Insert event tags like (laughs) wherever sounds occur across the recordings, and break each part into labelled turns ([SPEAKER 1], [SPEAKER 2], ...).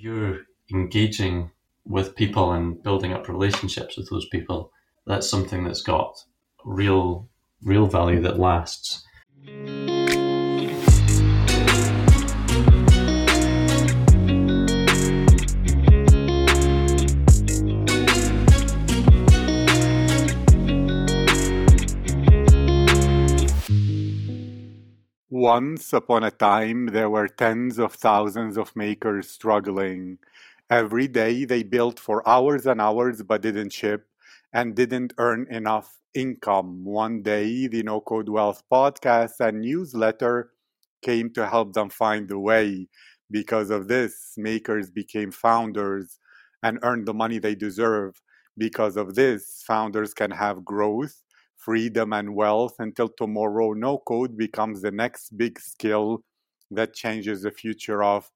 [SPEAKER 1] you're engaging with people and building up relationships with those people, that's something that's got real real value that lasts.
[SPEAKER 2] Once upon a time, there were tens of thousands of makers struggling. Every day they built for hours and hours but didn't ship and didn't earn enough income. One day, the No Code Wealth podcast and newsletter came to help them find the way. Because of this, makers became founders and earned the money they deserve. Because of this, founders can have growth freedom and wealth until tomorrow no code becomes the next big skill that changes the future of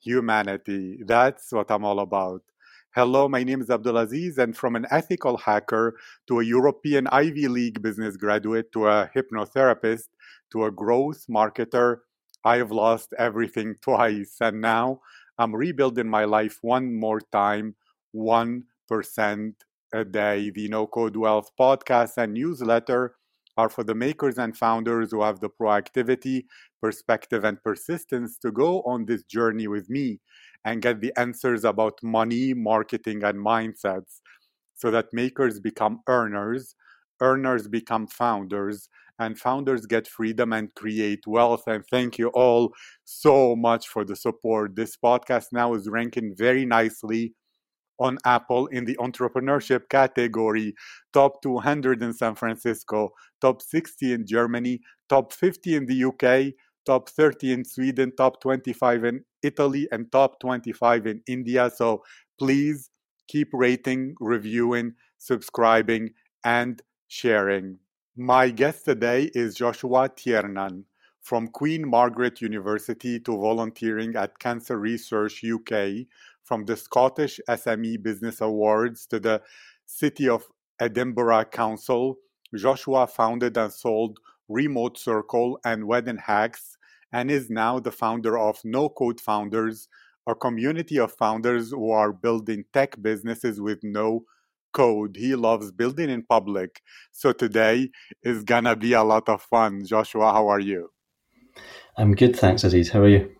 [SPEAKER 2] humanity. That's what i'm all about. Hello my name is abdulaziz and from an ethical hacker to a european ivy league business graduate to a hypnotherapist to a growth marketer i've lost everything (laughs) twice and now i'm rebuilding my life one more time 1% a Uh, day. The No Code Wealth podcast and newsletter are for the makers and founders who have the proactivity, perspective, and persistence to go on this journey with me and get the answers about money, marketing, and mindsets so that makers become earners, earners become founders, and founders get freedom and create wealth. And thank you all so much for the support. This podcast now is ranking very nicely on Apple in the entrepreneurship category, top 200 in San Francisco, top 60 in Germany, top 50 in the UK, top 30 in Sweden, top 25 in Italy, and top 25 in India. So please keep rating, reviewing, subscribing, and sharing. My guest today is Joshua Tiernan from Queen Margaret University to volunteering at Cancer Research UK from the Scottish SME Business Awards to the City of Edinburgh Council, Joshua founded and sold Remote Circle and Wedding Hacks and is now the founder of No Code Founders, a community of founders who are building tech businesses with no code. He loves building in public. So today is gonna be a lot of fun. Joshua, how are you?
[SPEAKER 1] I'm good, thanks, Aziz. How are you?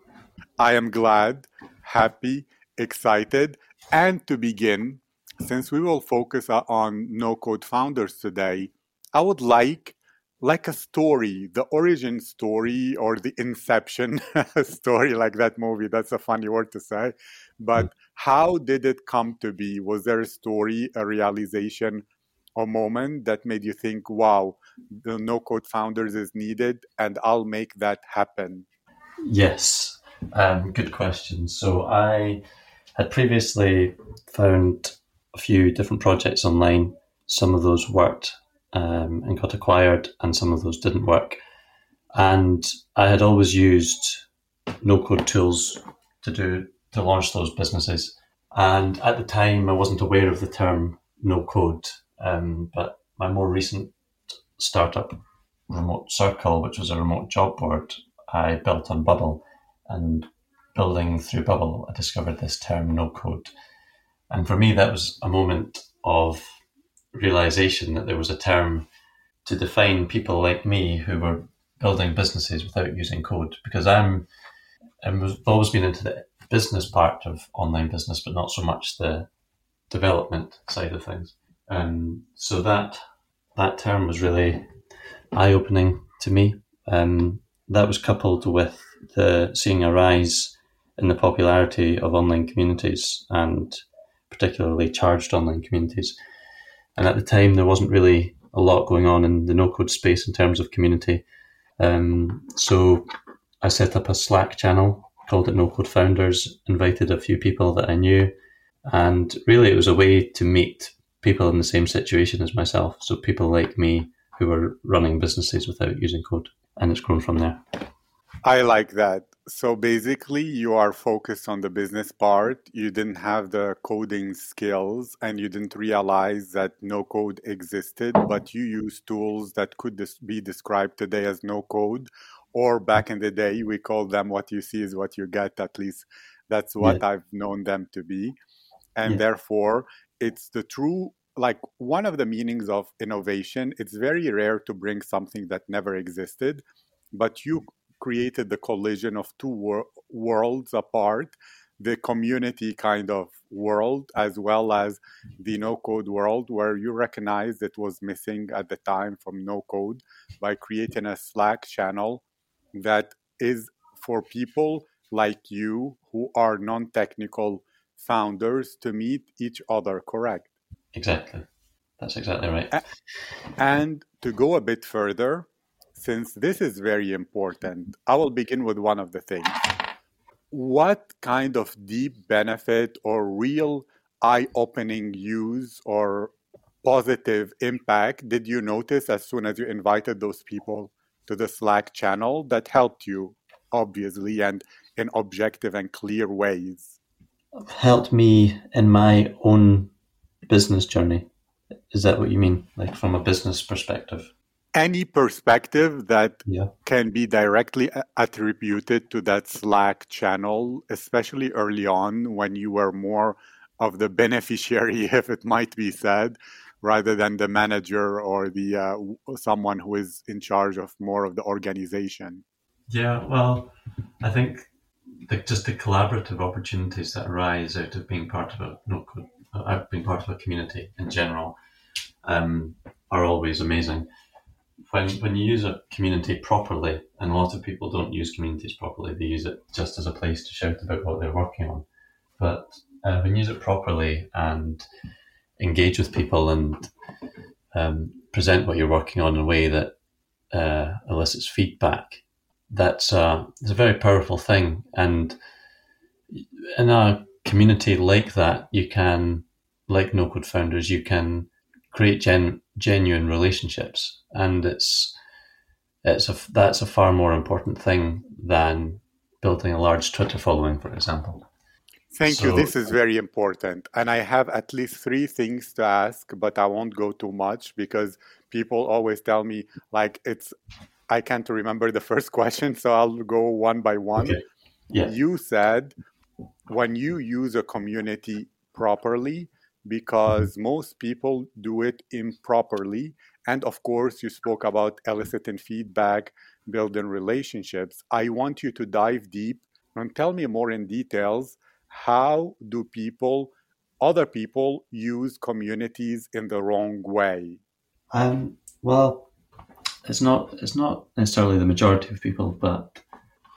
[SPEAKER 2] I am glad, happy, excited. And to begin, since we will focus on no code founders today, I would like like a story, the origin story or the inception (laughs) story, like that movie. That's a funny word to say. But how did it come to be? Was there a story, a realization, a moment that made you think, wow, the no code founders is needed and I'll make that happen?
[SPEAKER 1] Yes. Um, good question. So I had previously found a few different projects online. Some of those worked um, and got acquired, and some of those didn't work. And I had always used no code tools to do to launch those businesses. And at the time, I wasn't aware of the term no code. Um, but my more recent startup, Remote Circle, which was a remote job board, I built on Bubble. And building through Bubble, I discovered this term no code. And for me, that was a moment of realization that there was a term to define people like me who were building businesses without using code because I'm I've always been into the business part of online business, but not so much the development side of things. And so that that term was really eye opening to me. Um, that was coupled with the seeing a rise in the popularity of online communities and particularly charged online communities. And at the time, there wasn't really a lot going on in the no code space in terms of community. Um, so I set up a Slack channel, called it No Code Founders, invited a few people that I knew. And really, it was a way to meet people in the same situation as myself. So people like me who were running businesses without using code. And it's grown from there.
[SPEAKER 2] I like that. So basically, you are focused on the business part. You didn't have the coding skills and you didn't realize that no code existed, but you use tools that could be described today as no code. Or back in the day, we called them what you see is what you get, at least That's what yeah. I've known them to be. And yeah. therefore, it's the true like one of the meanings of innovation it's very rare to bring something that never existed but you created the collision of two wor- worlds apart the community kind of world as well as the no code world where you recognize it was missing at the time from no code by creating a slack channel that is for people like you who are non-technical founders to meet each other correct
[SPEAKER 1] Exactly. That's exactly right.
[SPEAKER 2] And to go a bit further, since this is very important, I will begin with one of the things. What kind of deep benefit or real eye opening use or positive impact did you notice as soon as you invited those people to the Slack channel that helped you, obviously, and in objective and clear ways?
[SPEAKER 1] Helped me in my own business journey. Is that what you mean? Like from a business perspective?
[SPEAKER 2] Any perspective that yeah. can be directly attributed to that Slack channel, especially early on when you were more of the beneficiary, (laughs) if it might be said, rather than the manager or the uh, someone who is in charge of more of the organization.
[SPEAKER 1] Yeah, well, I think the, just the collaborative opportunities that arise out of being part of a no I've been part of a community in general, um, are always amazing. When when you use a community properly, and a lot of people don't use communities properly, they use it just as a place to shout about what they're working on. But uh, when you use it properly and engage with people and um, present what you're working on in a way that uh, elicits feedback, that's uh, it's a very powerful thing. And in a community like that, you can like no code founders, you can create gen, genuine relationships, and it's it's a that's a far more important thing than building a large Twitter following, for example.
[SPEAKER 2] Thank so, you. This is uh, very important. And I have at least three things to ask, but I won't go too much because people always tell me, like, it's, I can't remember the first (laughs) question. So I'll go one by one. Okay. Yeah. You said when you use a community properly, because most people do it improperly. And of course, you spoke about eliciting feedback, building relationships. I want you to dive deep and tell me more in details how do people, other people, use communities in the wrong way?
[SPEAKER 1] Um, well, it's not it's not necessarily the majority of people, but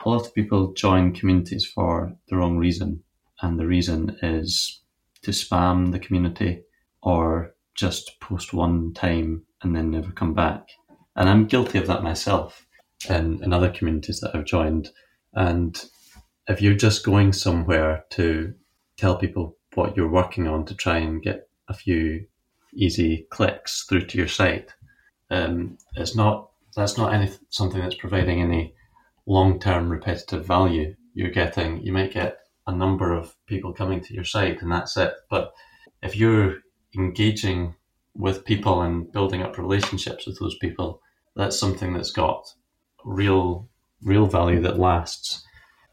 [SPEAKER 1] a lot of people join communities for the wrong reason, and the reason is to spam the community or just post one time and then never come back. And I'm guilty of that myself in, in other communities that I've joined. And if you're just going somewhere to tell people what you're working on to try and get a few easy clicks through to your site, um, it's not that's not any something that's providing any long term repetitive value. You're getting you might get a number of people coming to your site and that's it. But if you're engaging with people and building up relationships with those people, that's something that's got real real value that lasts.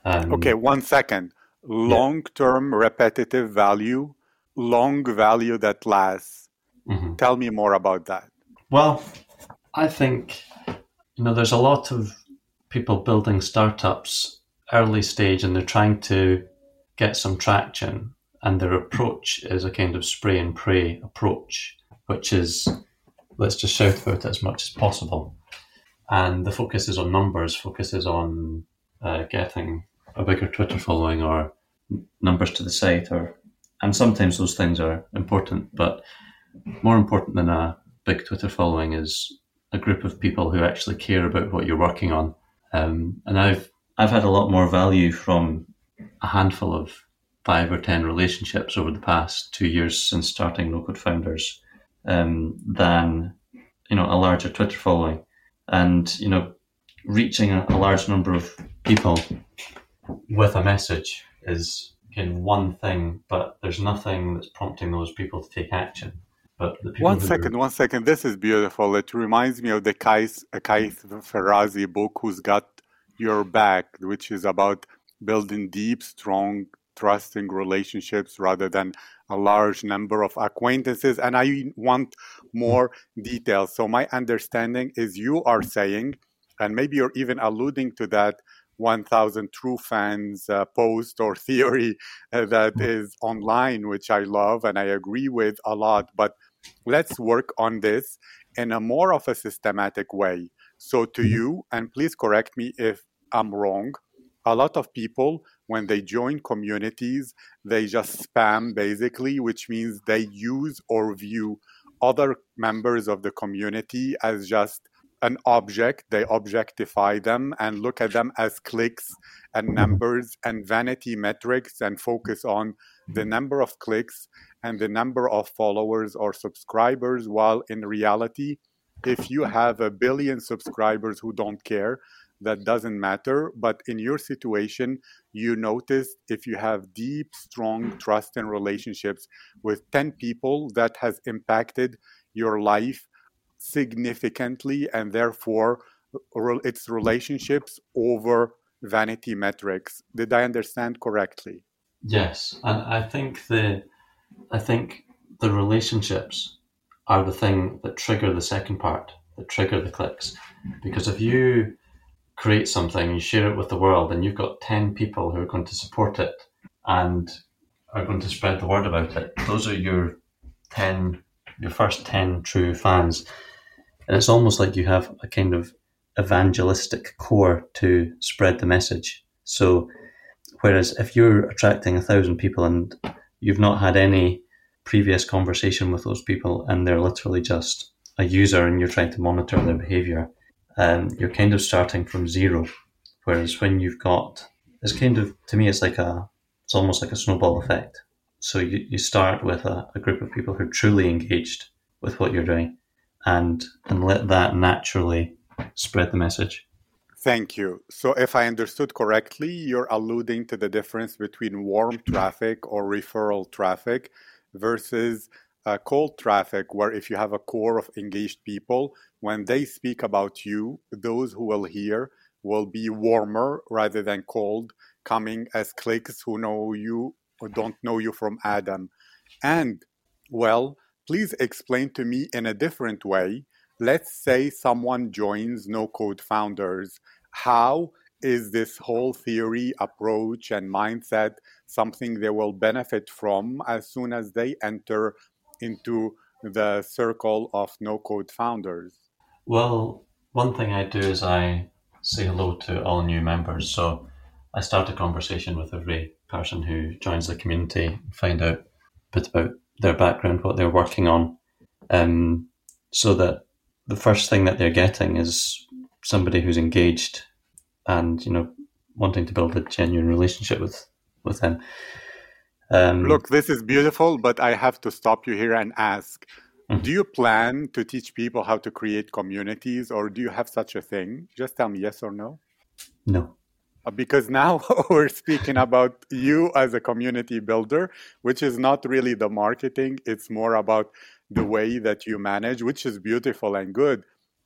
[SPEAKER 2] Um, okay, one second. Long term yeah. repetitive value, long value that lasts. Mm-hmm. Tell me more about that.
[SPEAKER 1] Well, I think you know there's a lot of people building startups early stage and they're trying to get some traction. And their approach is a kind of spray and pray approach, which is let's just shout about it as much as possible. And the focus is on numbers, focuses on uh, getting a bigger Twitter following or numbers to the site, or and sometimes those things are important, but more important than a big Twitter following is a group of people who actually care about what you're working on. Um, and I've I've had a lot more value from a handful of five or ten relationships over the past two years since starting No Code Founders um, than you know a larger Twitter following, and you know reaching a, a large number of people with a message is in one thing, but there's nothing that's prompting those people to take action. But
[SPEAKER 2] one second, are... one second. This is beautiful. It reminds me of the Kais, Kais Ferrazzi book, "Who's Got Your Back," which is about building deep, strong trusting relationships rather than a large number of acquaintances. And I want more details. So, my understanding is you are saying, and maybe you're even alluding to that 1000 true fans uh, post or theory uh, that mm. online, which I love and I agree with a lot. But let's work on this in a more of a systematic way. So, to mm-hmm. you, and please correct me if I'm wrong, a lot of people, when they join communities, they just spam basically, which means they use or view other members of the community as just an object, they objectify them and look at them as clicks and numbers and vanity metrics and focus on the number of clicks and the number of followers or subscribers. While in reality, if you have a billion subscribers who don't care, that doesn't matter. But in your situation, you notice if you have deep, strong mm. trust and relationships with 10 people, that has impacted your life significantly and therefore uh, its relationships over vanity metrics. Did I understand correctly?
[SPEAKER 1] Yes, and I think the I think the relationships are the thing that trigger the second part, that trigger the clicks. Because if you create something, you share it with the world, and you've got 10 people who are going to support it and are going to spread the word about it, those are your 10, your first 10 true fans. And it's almost like you have a kind of evangelistic core to spread the message. So, whereas if you're attracting a thousand people and you've not had any previous conversation with those people and they're literally just a user and you're trying to monitor their behavior, um, you're kind of starting from zero. Whereas when you've got, it's kind of, to me, it's like a, it's almost like a snowball effect. So you, you start with a, a group of people who are truly engaged with what you're doing and and let that naturally spread the message.
[SPEAKER 2] Thank you. So, if I understood correctly, you're alluding to the difference between warm traffic or referral traffic versus uh, cold traffic, where if you have a core of engaged people, when they speak about you, those who will hear will be warmer rather than cold, coming as clicks who know you or don't know you from Adam. And, well, please explain to me in a different way. Let's say someone joins No Code Founders. How is this whole theory, approach, and mindset something they will benefit from as soon as they enter into the circle of No Code Founders?
[SPEAKER 1] Well, one thing I do is I say hello to all new members. So I start a conversation with every person who joins the community, find out a bit about their background, what they're working on, um, so that the first thing that they're getting is somebody who's engaged and you know wanting to build a genuine relationship with with them.
[SPEAKER 2] Um, Look, this is beautiful, but I have to stop you here and ask: mm-hmm. Do you plan to teach people how to create communities, or do you have such a thing? Just tell me yes or no.
[SPEAKER 1] No.
[SPEAKER 2] Uh, because now (laughs) we're speaking about you as a community builder, which is not really the marketing, it's more about the way that you manage, which is beautiful and good.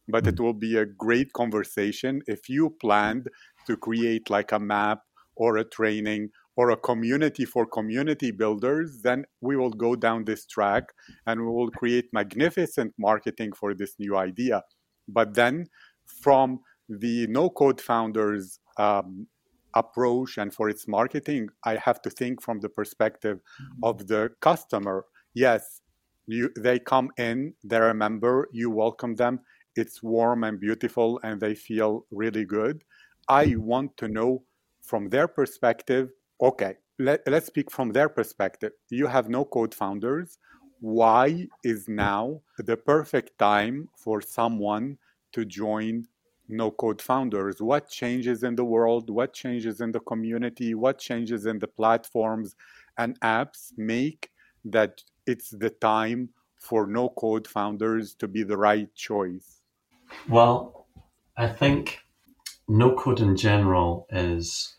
[SPEAKER 2] But it will be a great conversation if you planned to create like a map or a training or a community for community builders, then we will go down this track and we will create magnificent marketing for this new idea. But then from the no code founders um, approach and for its marketing, I have to think from the perspective mm-hmm. of the customer. Yes, you, they come in, they're a member, you welcome them, it's warm and beautiful, and they feel really good. I want to know from their perspective okay, let, let's speak from their perspective. You have no code founders. Why is now the perfect time for someone to join no code founders what changes in the world what changes in the community what changes in the platforms and apps make that it's the time for no code founders to be the right choice
[SPEAKER 1] well i think no code in general is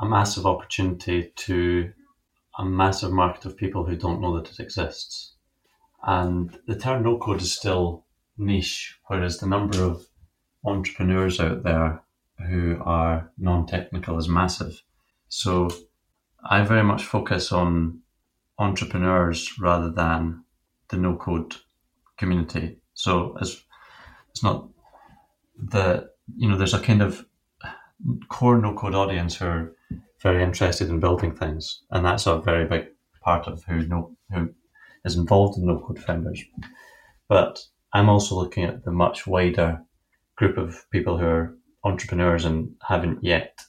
[SPEAKER 1] a massive opportunity to a massive market of people who don't know that it exists and the term no code is still niche whereas the number of entrepreneurs out there who are non technical is massive. So I very much focus on entrepreneurs rather than the no code community. So as it's not the you know there's a kind of core no code audience who are very interested in building things, and that's a very big part of who who is involved in no code founders. But I'm also looking at the much wider group of people who are entrepreneurs and haven't yet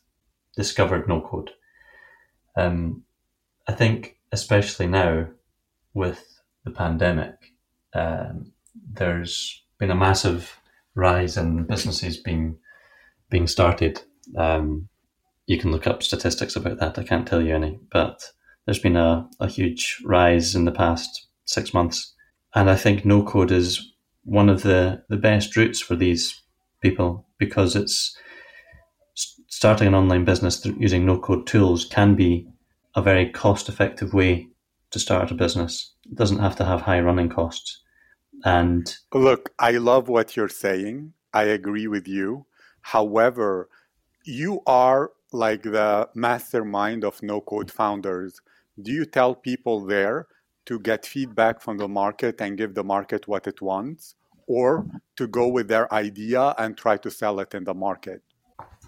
[SPEAKER 1] discovered no code. Um, I think, especially now with the pandemic, um, there's been a massive rise in businesses being being started. Um, you can look up statistics about that. I can't tell you any, but there's been a, a huge rise in the past six months. And I think no code is one of the, the best routes for these people because it's starting an online business using no code tools can be a very cost effective way to start a business. It doesn't have to have high running costs. And
[SPEAKER 2] look, I love what you're saying. I agree with you. However, you are like the mastermind of no code founders. Do you tell people there to get feedback from the market and give the market what it wants, or to go with their idea and try to sell it in the market?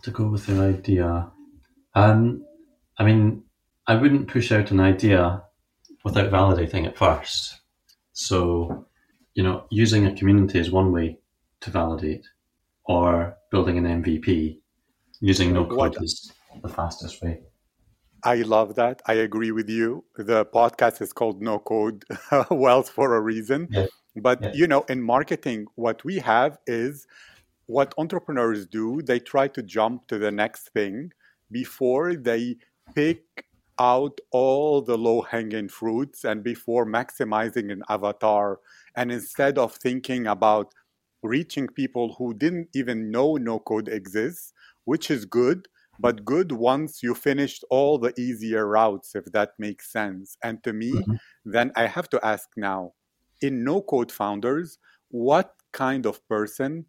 [SPEAKER 1] To go with their idea. Um, I mean, I wouldn't push out an idea without validating it first. So you know, using a community is one way to validate, or building an MVP using no code what? is the fastest way.
[SPEAKER 2] I love that. I agree with you. The podcast is called No Code (laughs) Wealth for a reason. Yeah. But yeah. you know, in marketing, what we have is what entrepreneurs do, they try to jump to the next thing before they pick out all the low hanging fruits and before maximizing an avatar and instead of thinking about reaching people who didn't even know no code exists, which is good, but good once you finished all the easier routes, if that makes sense. And to me, mm-hmm. then I have to ask now in no code founders, what kind of person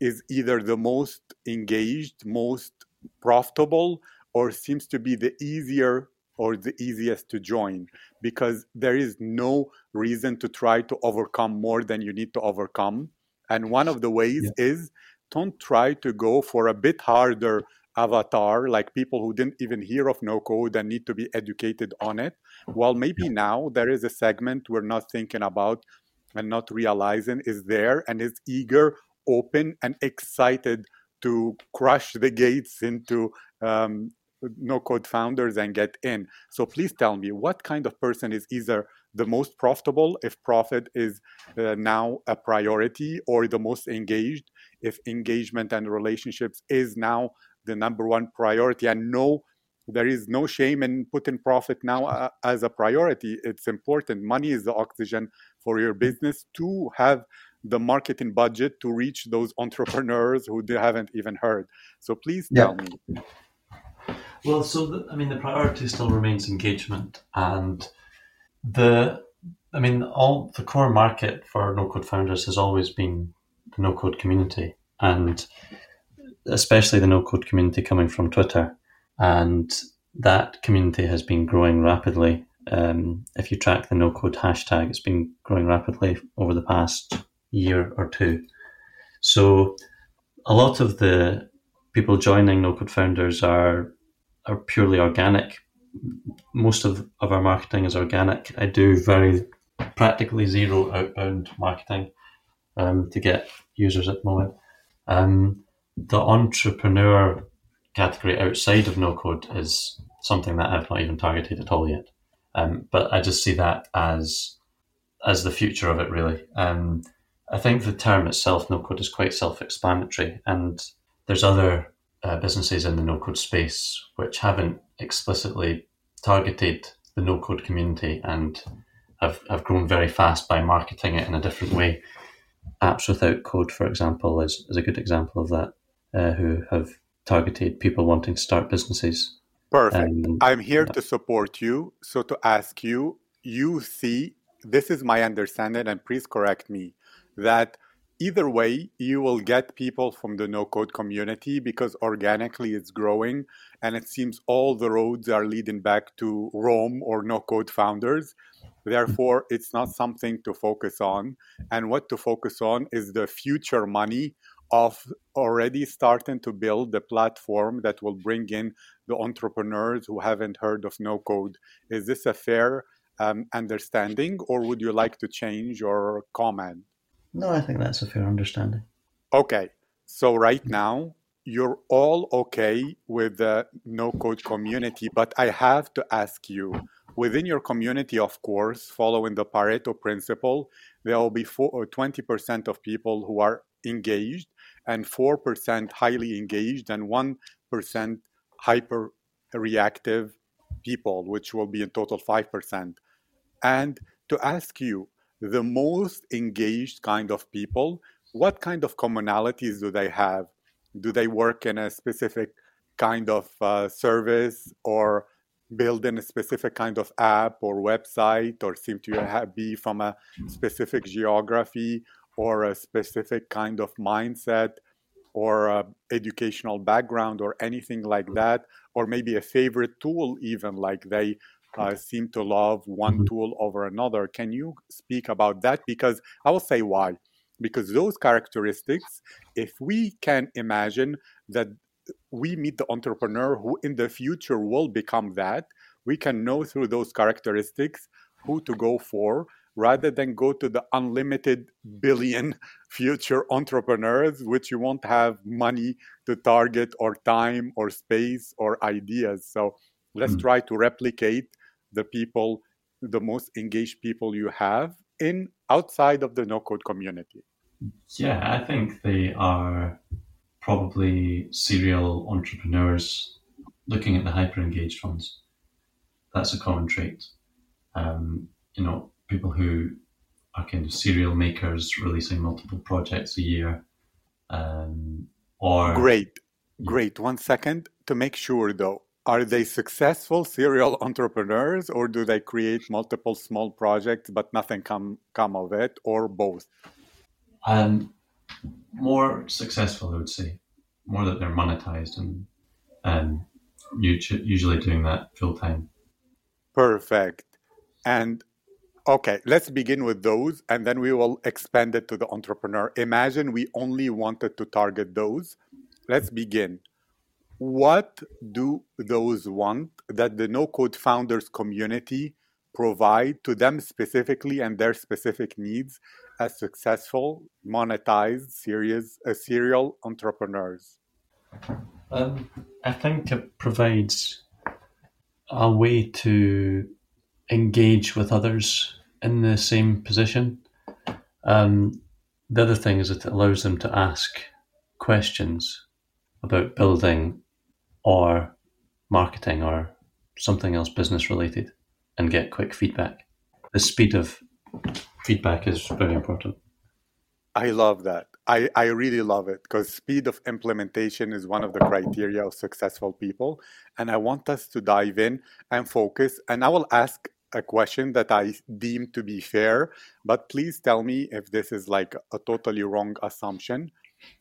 [SPEAKER 2] is either the most engaged, most profitable, or seems to be the easier or the easiest to join because there is no reason to try to overcome more than you need to overcome. And one of the ways yeah. is don't try to go for a bit harder avatar, like people who didn't even hear of no code and need to be educated on it. Well, maybe now there is a segment we're not thinking about and not realizing is there and is eager, open, and excited to crush the gates into um, no code founders and get in. So please tell me what kind of person is either the most profitable if profit is uh, now a priority or the most engaged if engagement and relationships is now the number one priority. And no there is no shame in putting profit now uh, as a priority. It's important. Money is the oxygen for your business to have the marketing budget to reach those entrepreneurs who they haven't even heard. So please tell yeah. me.
[SPEAKER 1] Well, so the, I mean, the priority still remains engagement, and the I mean, all the core market for no code founders has always been the no code community, and especially the no code community coming from Twitter, and that community has been growing rapidly. Um, if you track the no code hashtag, it's been growing rapidly over the past year or two. So, a lot of the people joining no code founders are are purely organic. Most of, of our marketing is organic. I do very practically zero outbound marketing um, to get users at the moment. Um, the entrepreneur category outside of no code is something that I've not even targeted at all yet. Um, but I just see that as as the future of it really. Um, I think the term itself, no code, is quite self explanatory, and there's other uh, businesses in the no code space which haven't explicitly targeted the no code community and have, have grown very fast by marketing it in a different way. Apps Without Code, for example, is, is a good example of that, uh, who have targeted people wanting to start businesses.
[SPEAKER 2] Perfect. Um, I'm here yeah. to support you. So, to ask you, you see, this is my understanding, and please correct me, that either way, you will get people from the no code community because organically it's growing and it seems all the roads are leading back to Rome or no code founders. Therefore, it's not something to focus on. And what to focus on is the future money of already starting to build the platform that will bring in the entrepreneurs who haven't heard of no code. Is this a fair um, understanding, or would you like to change or comment?
[SPEAKER 1] No, I think that's a fair understanding.
[SPEAKER 2] Okay, so right now you're all okay with the no code community, but I have to ask you within your community, of course, following the Pareto principle, there will be 20% of people who are engaged and 4% highly engaged and 1% hyper reactive people, which will be in total 5%. And to ask you, the most engaged kind of people, what kind of commonalities do they have? Do they work in a specific kind of uh, service or build in a specific kind of app or website or seem to be from a specific geography or a specific kind of mindset or educational background or anything like that or maybe a favorite tool even like they uh, seem to love one mm-hmm. tool over another. Can you speak about that? Because i will say why. Because those characteristics if we can imagine that we meet the entrepreneur who in the future will become that we can know through those characteristics who to go for rather than go to the unlimited billion (laughs) future entrepreneurs, which you won't have money to target or time or space or ideas. So let's mm. try to replicate the people, the most engaged people you have in outside of the no code community.
[SPEAKER 1] Yeah, I think they are probably serial entrepreneurs looking at the hyper engaged ones. That's a common trait. Um, you know, people who are kind of serial makers releasing multiple projects a year. Um, or
[SPEAKER 2] great, great. One second to make sure though, are they successful serial (laughs) entrepreneurs or do they create multiple small projects but nothing come come of it or both?
[SPEAKER 1] Um, more successful, I would say. More that they're monetized and and usually doing that full time.
[SPEAKER 2] Perfect. And Okay, let's begin with those and then we will expand it to the entrepreneur. Imagine we only wanted to target those. Let's begin. What do those want that the no code founders community provide to them specifically and their specific needs as successful, monetized, serious, uh, serial entrepreneurs?
[SPEAKER 1] Um, I think it provides a way to engage with others in the same position. Um, the other thing is it allows them to ask questions about building or marketing or something else business related and get quick feedback. The speed of feedback is very important.
[SPEAKER 2] I love that. I, I really love it because speed of implementation is one of the criteria of successful people. And I want us to dive in and focus. And I will ask a question that I deem to be fair, but please tell me if this is like a totally wrong assumption.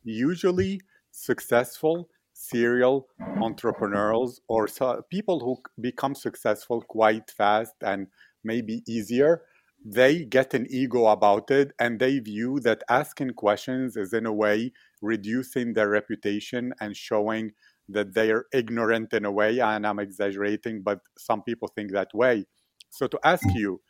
[SPEAKER 2] Usually, successful serial entrepreneurs or people who become successful quite fast and maybe easier, they get an ego about it and they view that asking questions is, in a way, reducing their reputation and showing that they are ignorant in a way. And I'm exaggerating, but some people think that way so, to ask you,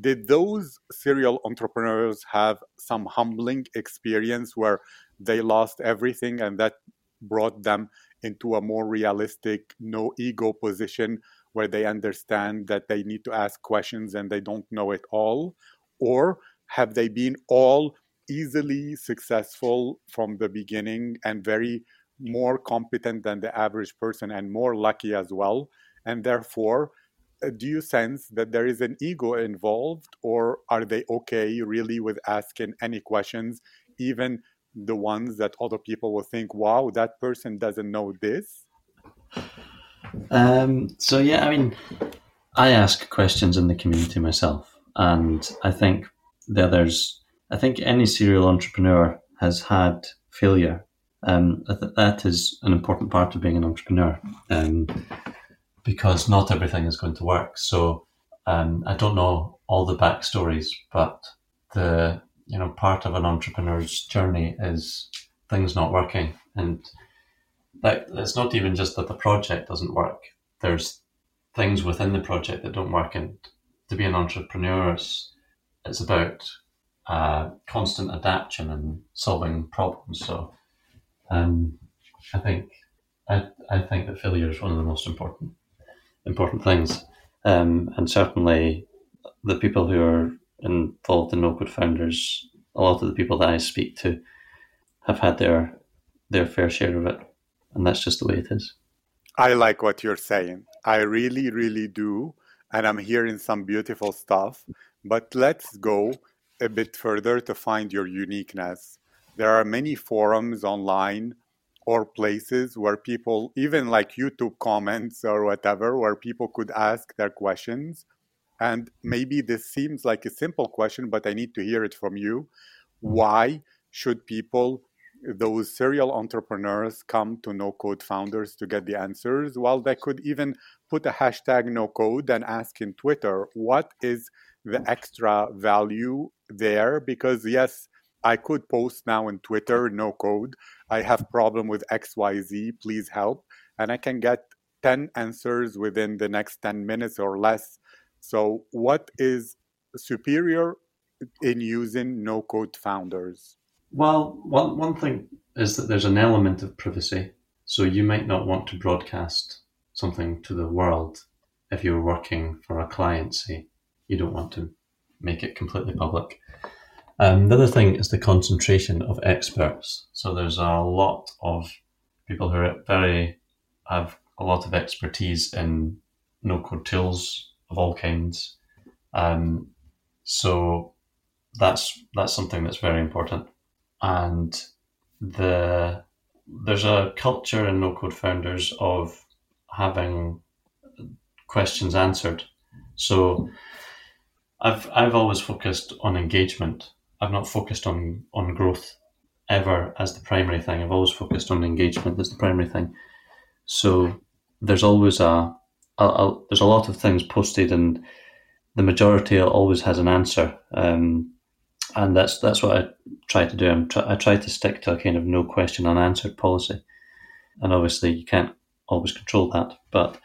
[SPEAKER 2] did those serial entrepreneurs have some humbling experience where they lost everything and that brought them into a more realistic, no ego position where they understand that they need to ask questions and they don't know it all? Or have they been all easily successful from the beginning and very more competent than the average person and more lucky as well? And therefore, do you sense that there is an ego involved or are they okay really with asking any questions even the ones that other people will think wow that person doesn't know this
[SPEAKER 1] um, so yeah i mean i ask questions in the community myself and i think the others i think any serial entrepreneur has had failure. Um, that is an important part of being an entrepreneur um, because not everything is going to work. So um, I don't know all the backstories, but the you know part of an entrepreneur's journey is things not working, and that it's not even just that the project doesn't work. There's things within the project that don't work, and to be an entrepreneur, it's, it's about uh, constant adaptation and solving problems. So, um, I think I, I think that failure is one of the most important important things, um, and certainly the people who are involved in code founders, a lot of the people that I speak to, have had their their fair share of it, and that's just the way it is.
[SPEAKER 2] I like what you're saying. I really, really do, and I'm hearing some beautiful stuff. But let's go a bit further to find your uniqueness. There are many forums online or places where people, even like YouTube comments or whatever, where people could ask their questions. And maybe this seems like a simple question, but I need to hear it from you. Why should people, those serial entrepreneurs, come to no code founders to get the answers? Well, they could even put a hashtag no code and ask in Twitter, what is the extra value there? Because, yes, I could post now in Twitter, no code. I have problem with XYZ, please help. And I can get 10 answers within the next 10 minutes or less. So what is superior in using no code founders?
[SPEAKER 1] Well, one, one thing is that there's an element of privacy. So you might not want to broadcast something to the world if you're working for a client, say. You don't want to make it completely public. Um, the other thing is the concentration of experts. So there's a lot of people who are very have a lot of expertise in no code tools of all kinds. Um, so that's that's something that's very important. And the there's a culture in no code founders of having questions answered. So I've I've always focused on engagement I've not focused on on growth ever as the primary thing. I've always focused on engagement as the primary thing. So there's always a, a, a there's a lot of things posted, and the majority always has an answer. Um, and that's that's what I try to do. Try, i try to stick to a kind of no question unanswered policy. And obviously, you can't always control that, but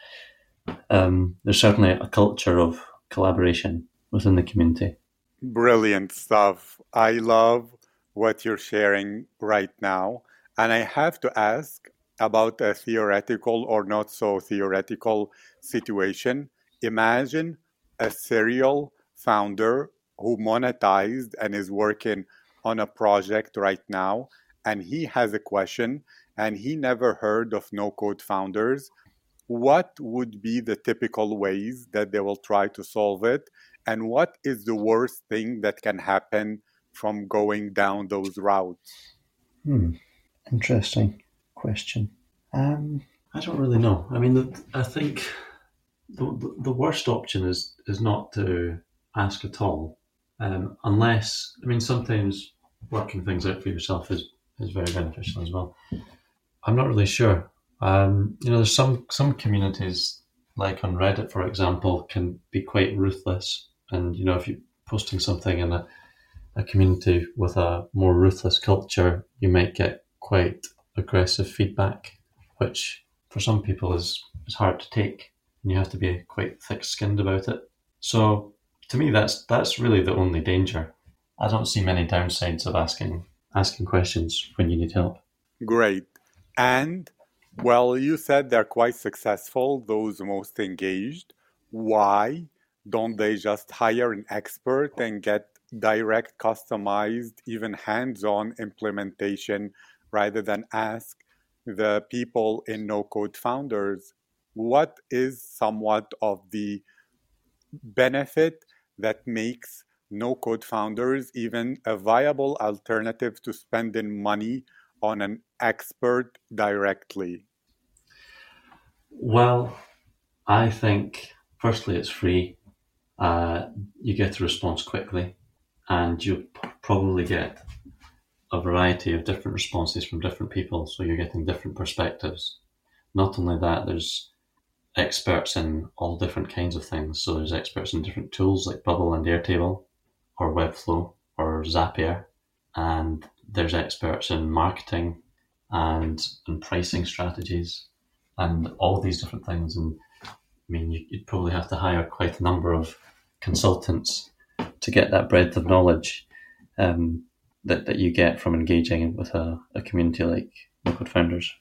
[SPEAKER 1] um, there's certainly a culture of collaboration within the community.
[SPEAKER 2] Brilliant stuff. I love what you're sharing right now. And I have to ask about a theoretical or not so theoretical situation. Imagine a serial founder who monetized and is working on a project right now, and he has a question and he never heard of no code founders. What would be the typical ways that they will try to solve it? And what is the worst thing that can happen from going down those routes?
[SPEAKER 1] Hmm. Interesting question. Um, I don't really know. I mean, the, I think the, the, the worst option is is not to ask at all, um, unless I mean sometimes working things out for yourself is is very beneficial as well. I'm not really sure. Um, you know, there's some some communities like on Reddit, for example, can be quite ruthless and you know, if you're posting something in a, a community with a more ruthless culture, you might get quite aggressive feedback, which for some people is, is hard to take. And you have to be quite thick skinned about it. So to me that's that's really the only danger. I don't see many downsides of asking asking questions when you need help.
[SPEAKER 2] Great. And well, you said they're quite successful, those most engaged. Why don't they just hire an expert and get direct, customized, even hands on implementation rather than ask the people in no code founders what is somewhat of the benefit that makes no code founders even a viable alternative to spending money on an expert directly?
[SPEAKER 1] Well, I think firstly it's free uh, you get a response quickly, and you'll probably get a variety of different responses from different people, so you're getting different perspectives. Not only that, there's experts in all different kinds of things. So there's experts in different tools like Bubble and Airtable, or Webflow, or Zapier, and there's experts in marketing and in pricing strategies, and all these different things. And I mean, you'd probably have to hire quite a number of consultants to get that breadth of knowledge um, that, that you get from engaging with a, a community like No Code Founders.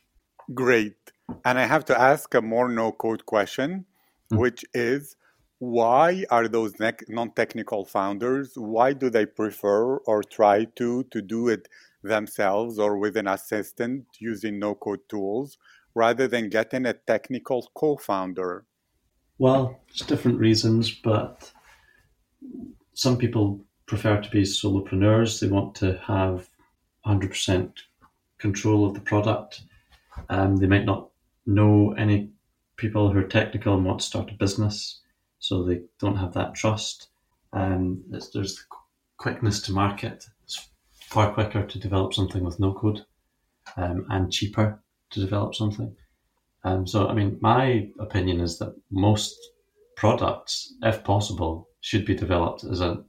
[SPEAKER 2] Great. And I have to ask a more no code question, mm. which is why are those non technical founders, why do they prefer or try to, to do it themselves or with an assistant using no code tools rather than getting a technical co founder?
[SPEAKER 1] Well, it's different reasons, but some people prefer to be solopreneurs. They want to have 100% control of the product. Um, they might not know any people who are technical and want to start a business, so they don't have that trust. Um, there's the quickness to market. It's far quicker to develop something with no code um, and cheaper to develop something. Um, so, I mean, my opinion is that most products, if possible, should be developed as an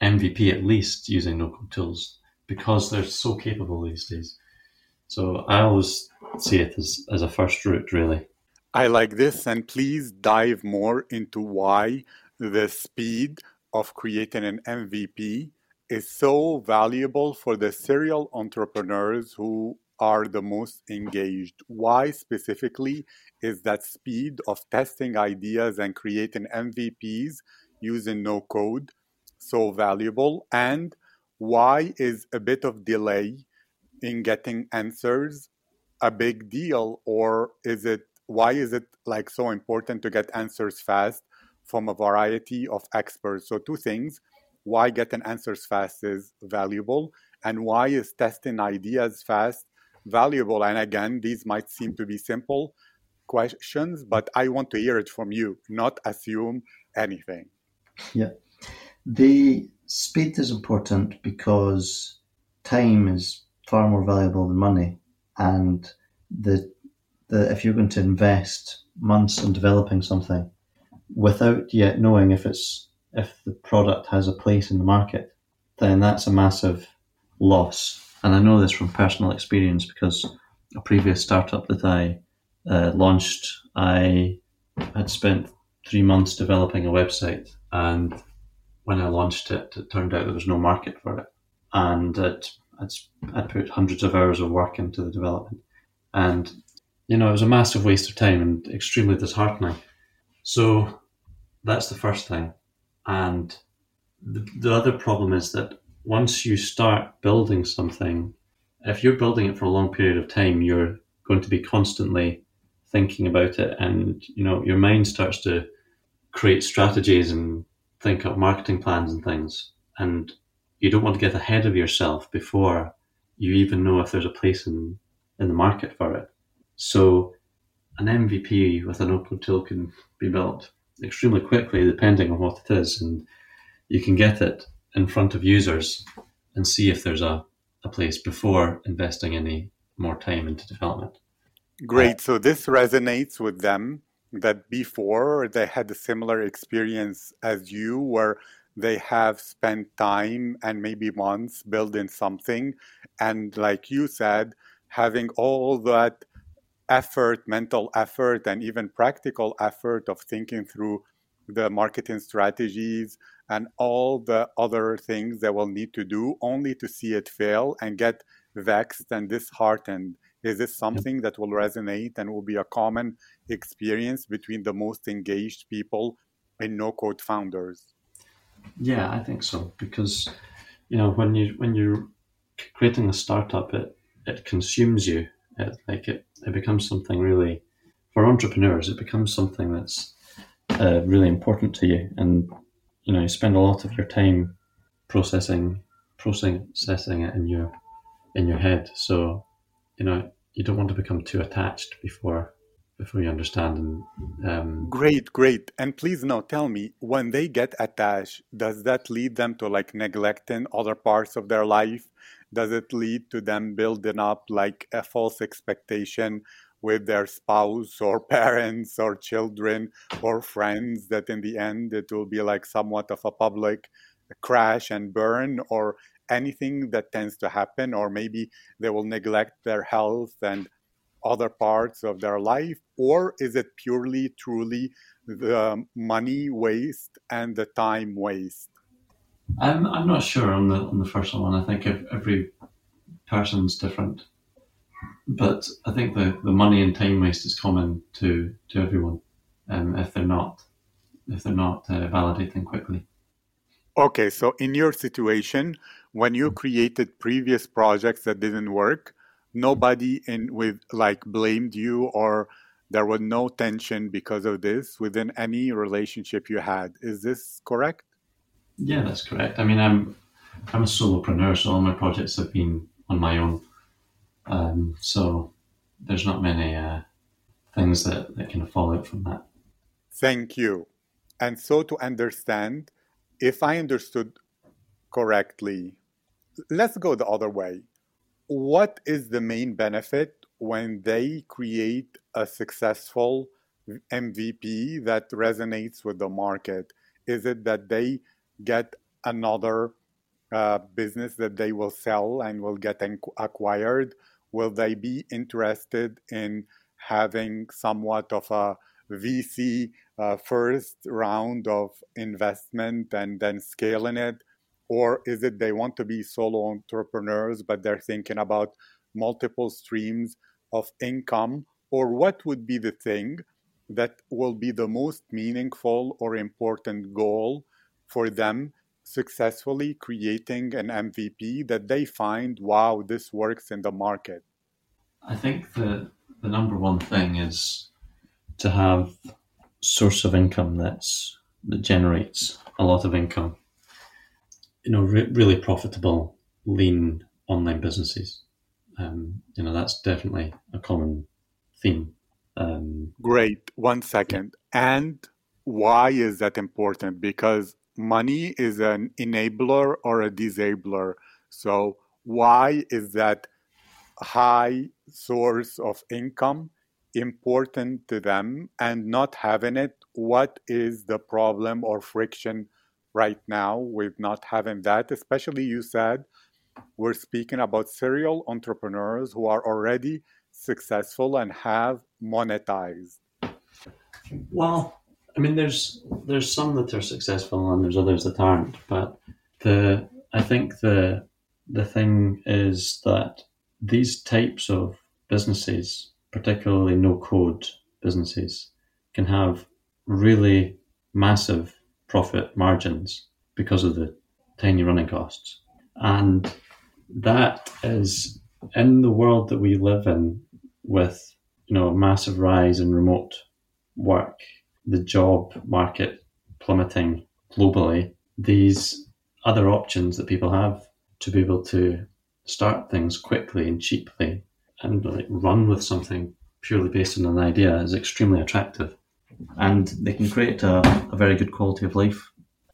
[SPEAKER 1] MVP at least using no code tools because they're so capable these days. So I always see it as, as a first route, really.
[SPEAKER 2] I like this, and please dive more into why the speed of creating an MVP is so valuable for the serial entrepreneurs who are the most engaged. Why specifically is that speed of testing ideas and creating MVPs using no code so valuable? And why is a bit of delay in getting answers a big deal or is it why is it like so important to get answers fast from a variety of experts so two things why getting answers fast is valuable and why is testing ideas fast valuable. And again these might seem to be simple questions but i want to hear it from you not assume anything.
[SPEAKER 3] Yeah. The speed is important because time is far more valuable than money. And the the if you're going to invest months in developing something without yet knowing if it's if the product has a place in the market, then that's a massive loss. And I know this from personal experience because a previous startup that I uh, launched, I had spent three months developing a website, and when I launched it, it turned out there was no market for it, and it I'd, put hundreds of hours of work into the development. And, you know, it was a massive waste of time and extremely disheartening. So that's the first thing. And the, the other problem is that once you start building something, if you're building it for a long period of time, you're going to be constantly thinking about it and you know your mind starts to create strategies and think up marketing plans and things and you don't want to get ahead of yourself before you even know if there's a place in, in the market for it. So an MVP with an open tool can be built extremely quickly depending on what it is and you can get it in front of users and see if there's a, a place before investing any more time into development.
[SPEAKER 2] Great. So this resonates with them that before they had a similar experience as you where they have spent time and maybe months building something and like you said having all that effort mental effort and even practical effort of thinking through the marketing strategies and all the other things they will need to do only to see it fail and get vexed and disheartened is this something that will resonate and will be a common experience between the most engaged people in no code founders
[SPEAKER 1] yeah, I think so because you know when you when you're creating a startup, it it consumes you. It, like it, it becomes something really for entrepreneurs. It becomes something that's uh, really important to you, and you know you spend a lot of your time processing processing it in your in your head. So you know you don't want to become too attached before before you understand. And, um...
[SPEAKER 2] Great, great. And please now tell me, when they get attached, does that lead them to like neglecting other parts of their life? does it lead to them building up like a false expectation with their spouse or (laughs) parents or children or friends that in the end it will be like somewhat of a public crash and burn or anything that tends to happen or maybe they will neglect their health and other parts of their life? Or is it purely truly the money waste and the time waste?
[SPEAKER 1] I'm, I'm not sure on the on the first one. I think every person's different but I think the, the money and time waste is common to to everyone um, if they're not if they're not uh, validating quickly.
[SPEAKER 2] Okay, so in your situation, when you created previous projects that didn't work, nobody in with like blamed you or there was no tension because of this within any relationship you had. Is this correct?
[SPEAKER 1] Yeah, that's correct. I mean, I'm I'm a solopreneur, so all my projects have been on my own. Um, so there's not many uh, things that, that kind of fall out from that.
[SPEAKER 2] Thank you. And so to understand, if I understood correctly, let's go the other way. What is the main benefit when they create a successful MVP that resonates with the market? Is it that they get another uh, business that they will sell and will get acquired? Will they be interested in having somewhat of a VC uh, first round of investment and then scaling it? Or is it they want to be solo entrepreneurs, but they're thinking about multiple streams of income? Or what would be the thing that will be the most meaningful or important goal for them successfully creating an MVP that they find, wow, this works in the market?
[SPEAKER 1] I think the the number one thing is to have source of income that's that generates a lot of income. You know, re- really profitable, lean online businesses. Um, you know, that's definitely a common theme. Um,
[SPEAKER 2] Great. One second. And why is that important? Because money is an enabler or a disabler. So why is that high source of income important to them and not having it? What is the problem or friction right now with not having that? Especially you said we're speaking about serial entrepreneurs who are already successful and have monetized.
[SPEAKER 1] Well i mean there's there's some that are successful and there's others that aren't but the i think the the thing is that these types of businesses, particularly no code businesses, can have really massive profit margins because of the tiny running costs. And that is in the world that we live in with you know a massive rise in remote work, the job market plummeting globally, these other options that people have to be able to start things quickly and cheaply and like run with something purely based on an idea is extremely attractive. And they can create a, a very good quality of life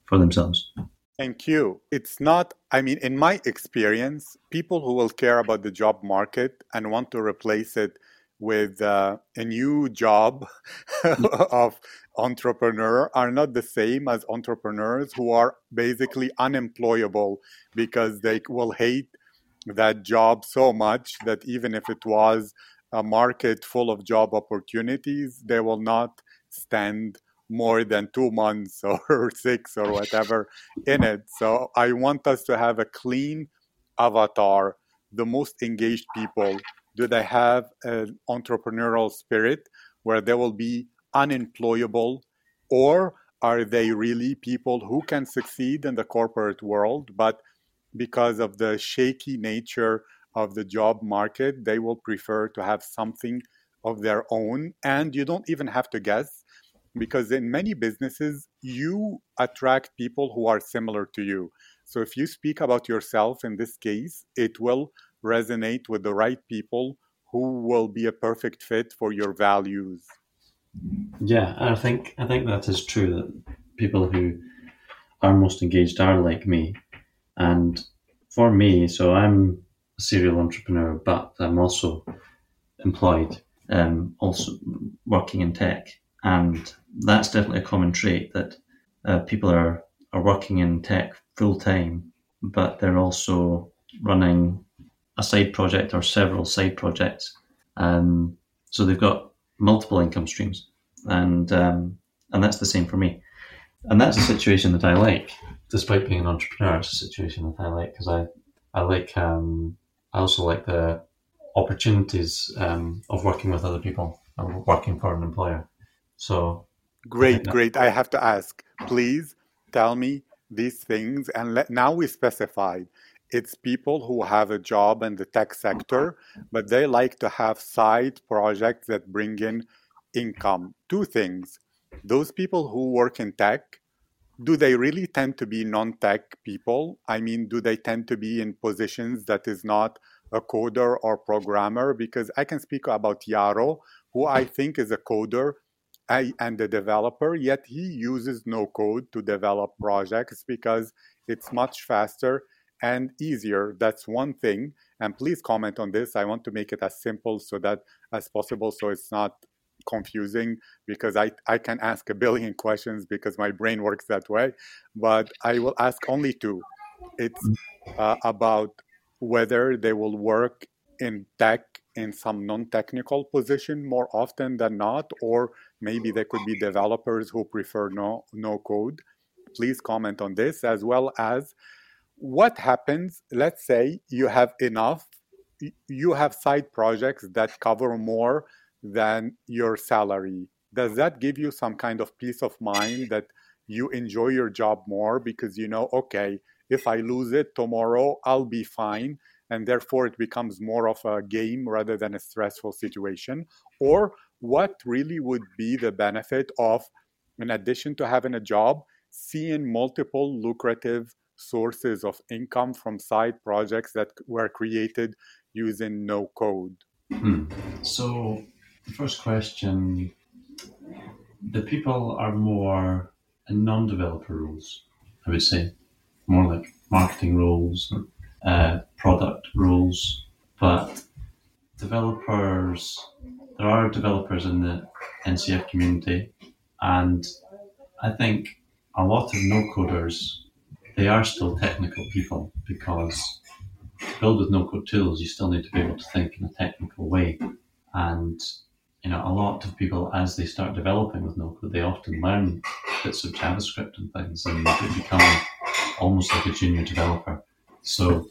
[SPEAKER 1] for themselves.
[SPEAKER 2] Thank you. It's not, I mean, in my experience, people who will care about the job market and want to replace it with uh, a new job (laughs) of entrepreneur are not the same as entrepreneurs who are basically unemployable because they will hate that job so much that even if it was a market full of job opportunities, they will not stand more than two months (laughs) or six or whatever in it. So I want us to have a clean avatar, the most engaged people. Do they have an entrepreneurial spirit where they will be unemployable? Or are they really people who can succeed in the corporate world, but because of the shaky nature of the job market, they will prefer to have something of their own. And you don't even have to guess, because in many businesses, you attract people who are similar to you. So if you speak about yourself in this case, it will resonate with the right people who will be a perfect fit for your values.
[SPEAKER 1] Yeah, I think I think that is true that people who are most engaged are like me and for me, so I'm a serial entrepreneur, but I'm also employed, um, also working in tech, and that's definitely a common trait that uh, people are are working in tech full time, but they're also running a side project or several side projects. Um, so they've got multiple income streams, and um, and that's the same for me. And that's a situation that I like, despite being an entrepreneur. It's a situation that I like because I I like um, I also like the opportunities um, of working with other people or working for an employer. So
[SPEAKER 2] great, great. I have to ask, please tell me these things, and let, now we specified it's people who have a job in the tech sector, but they like to have side projects that bring in income. Two things. Those people who work in tech, do they really tend to be non-tech people? I mean, do they tend to be in positions that is not a coder or programmer? Because I can speak about Yaro, who I think is a coder and a developer, yet he uses no code to develop projects because it's much faster and easier. That's one thing. And please comment on this. I want to make it as simple so that as possible so it's not confusing because I, I can ask a billion (laughs) questions because my brain works that way. But I will ask only two. It's uh, about whether they will work in tech in some non-technical position more often than not, or maybe they could be developers who prefer no no code. Please comment on this as well as what happens let's say you have enough you have side projects that cover more than your salary. Does that give you some kind of peace of mind that you enjoy your job more because you know okay if i lose it tomorrow i'll be fine and therefore it becomes more of a game rather than a stressful situation? Or what really would be the benefit of in addition to having a job seeing multiple lucrative sources of income from side projects that were created using no code?
[SPEAKER 1] Hmm. So, the first question the people are more non developer roles, I would say, more like marketing roles or uh, product roles. But developers, there are developers in the NCF community, and I think a lot of no coders they are still technical people because build with no code tools, you still need to be able to think in a technical way. And you know, a lot of people as they start developing with no code, they often learn bits of JavaScript and things, and they become almost like a junior developer. So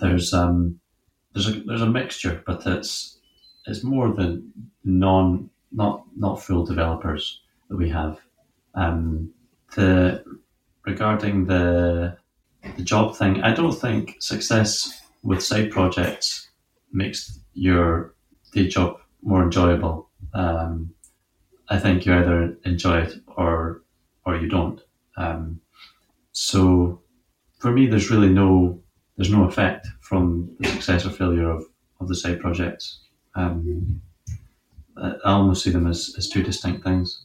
[SPEAKER 1] there's um there's a there's a mixture, but it's it's more than non not not full developers that we have. Um, the regarding the the job thing, I don't think success with side projects makes your day job more enjoyable. Um, I think you either enjoy it or or you don't. Um, so for me, there's really no there's no effect from the success or failure of, of the side projects. Um, I almost see them as, as two distinct things.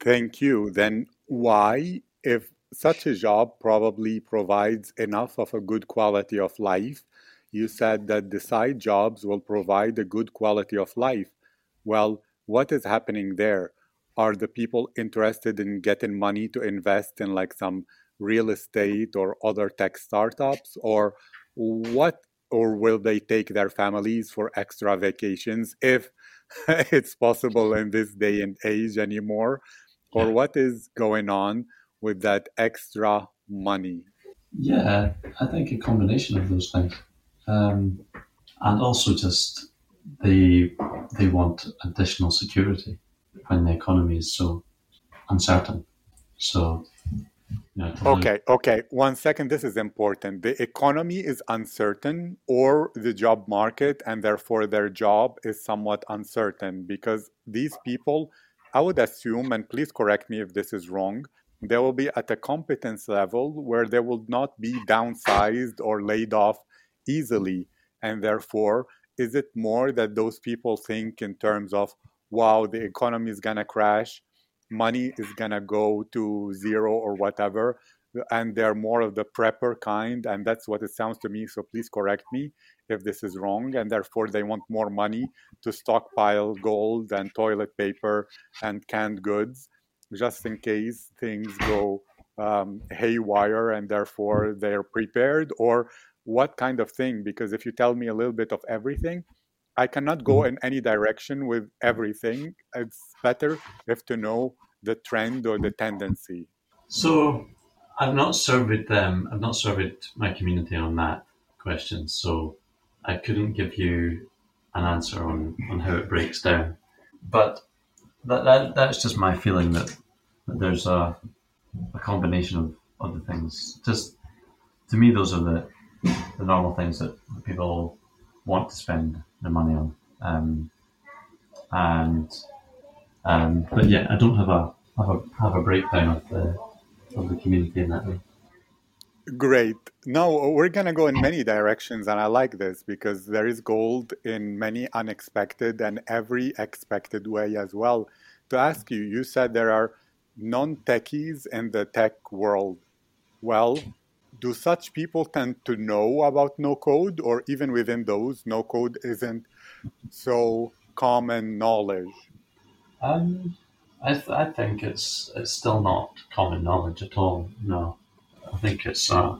[SPEAKER 2] Thank you. Then why, if such a job probably provides enough of a good quality of life. You said that the side jobs will provide a good quality of life. Well, what is happening there? Are the people interested in getting money to invest in like some real estate or other tech startups or what or will they take their families for extra vacations if (laughs) it's possible in this day and age anymore or what is going on with that extra money?
[SPEAKER 1] Yeah, I think a combination of those things, um, and also just they they want additional security when the economy is so uncertain. So.
[SPEAKER 2] okay, okay. One second. This is important. The economy is uncertain, or the job market, and therefore their job is somewhat uncertain because these people, I would assume, and please correct me if this is wrong, they will be at a competence level where they will not be downsized or laid off easily. And therefore, is it more that those people think in terms of, wow, the economy is going to crash, money is going to go to zero or whatever? and they're more of the prepper kind, and that's what it sounds to me. So please correct me if this is wrong. And therefore, they want more money to stockpile gold and toilet paper and canned goods just in case things go um, haywire and therefore they're prepared or what kind of thing because if you tell me a little bit of everything i cannot go mm-hmm. in any direction with everything. It's better if to know the trend or the tendency.
[SPEAKER 1] So i've not surveyed them i've not surveyed my community on that question so i couldn't give you an answer on on how it breaks down. But that, that that's just my feeling that, that there's a a combination of other things. Just to me, those are the the normal things that people want to spend their money on. Um, and um, but yeah, I don't have a have a have a breakdown of the of the community in that way.
[SPEAKER 2] Great. No, we're going to go in many directions, and I like this because there is gold in many unexpected and every expected way as well. To ask you, you said there are non-techies in the tech world. Well, do such people tend to know about no code, or even within those, no code isn't so common knowledge?
[SPEAKER 1] Um, I, th- I think it's it's still not common knowledge at all. No, I think it's uh,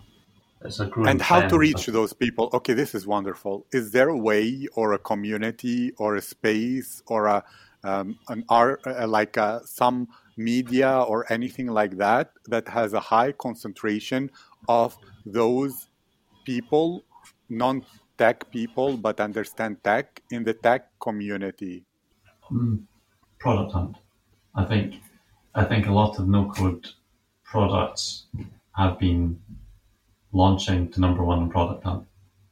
[SPEAKER 1] it's a group
[SPEAKER 2] And how to reach those people? Okay, this is wonderful. Is there a way, or a community, or a space, or a um, an art uh, like uh, some media or anything like that that has a high concentration of those people, non tech people, but understand tech in the tech community?
[SPEAKER 1] Mm, Product Hunt. I think I think a lot of no code products have been launching to number one Product Hunt,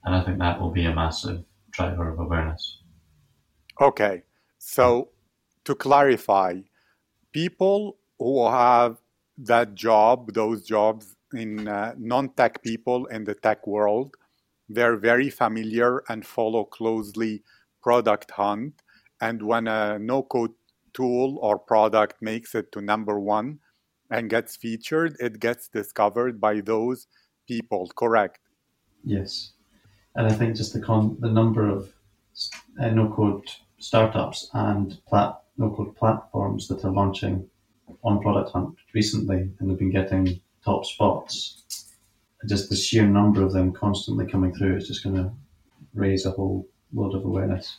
[SPEAKER 1] and I think that will be a massive driver of awareness.
[SPEAKER 2] Okay, so to clarify, people who have that job, those jobs in uh, non-tech people in the tech world, they're very familiar and follow closely Product Hunt. And when a no-code tool or product makes it to number one and gets featured, it gets discovered by those people. Correct?
[SPEAKER 1] Yes, and I think just the con- the number of uh, no-code startups and plat- no-code platforms that are launching on Product Hunt recently and have been getting top spots. Just the sheer number of them constantly coming through is just going to raise a whole load of awareness.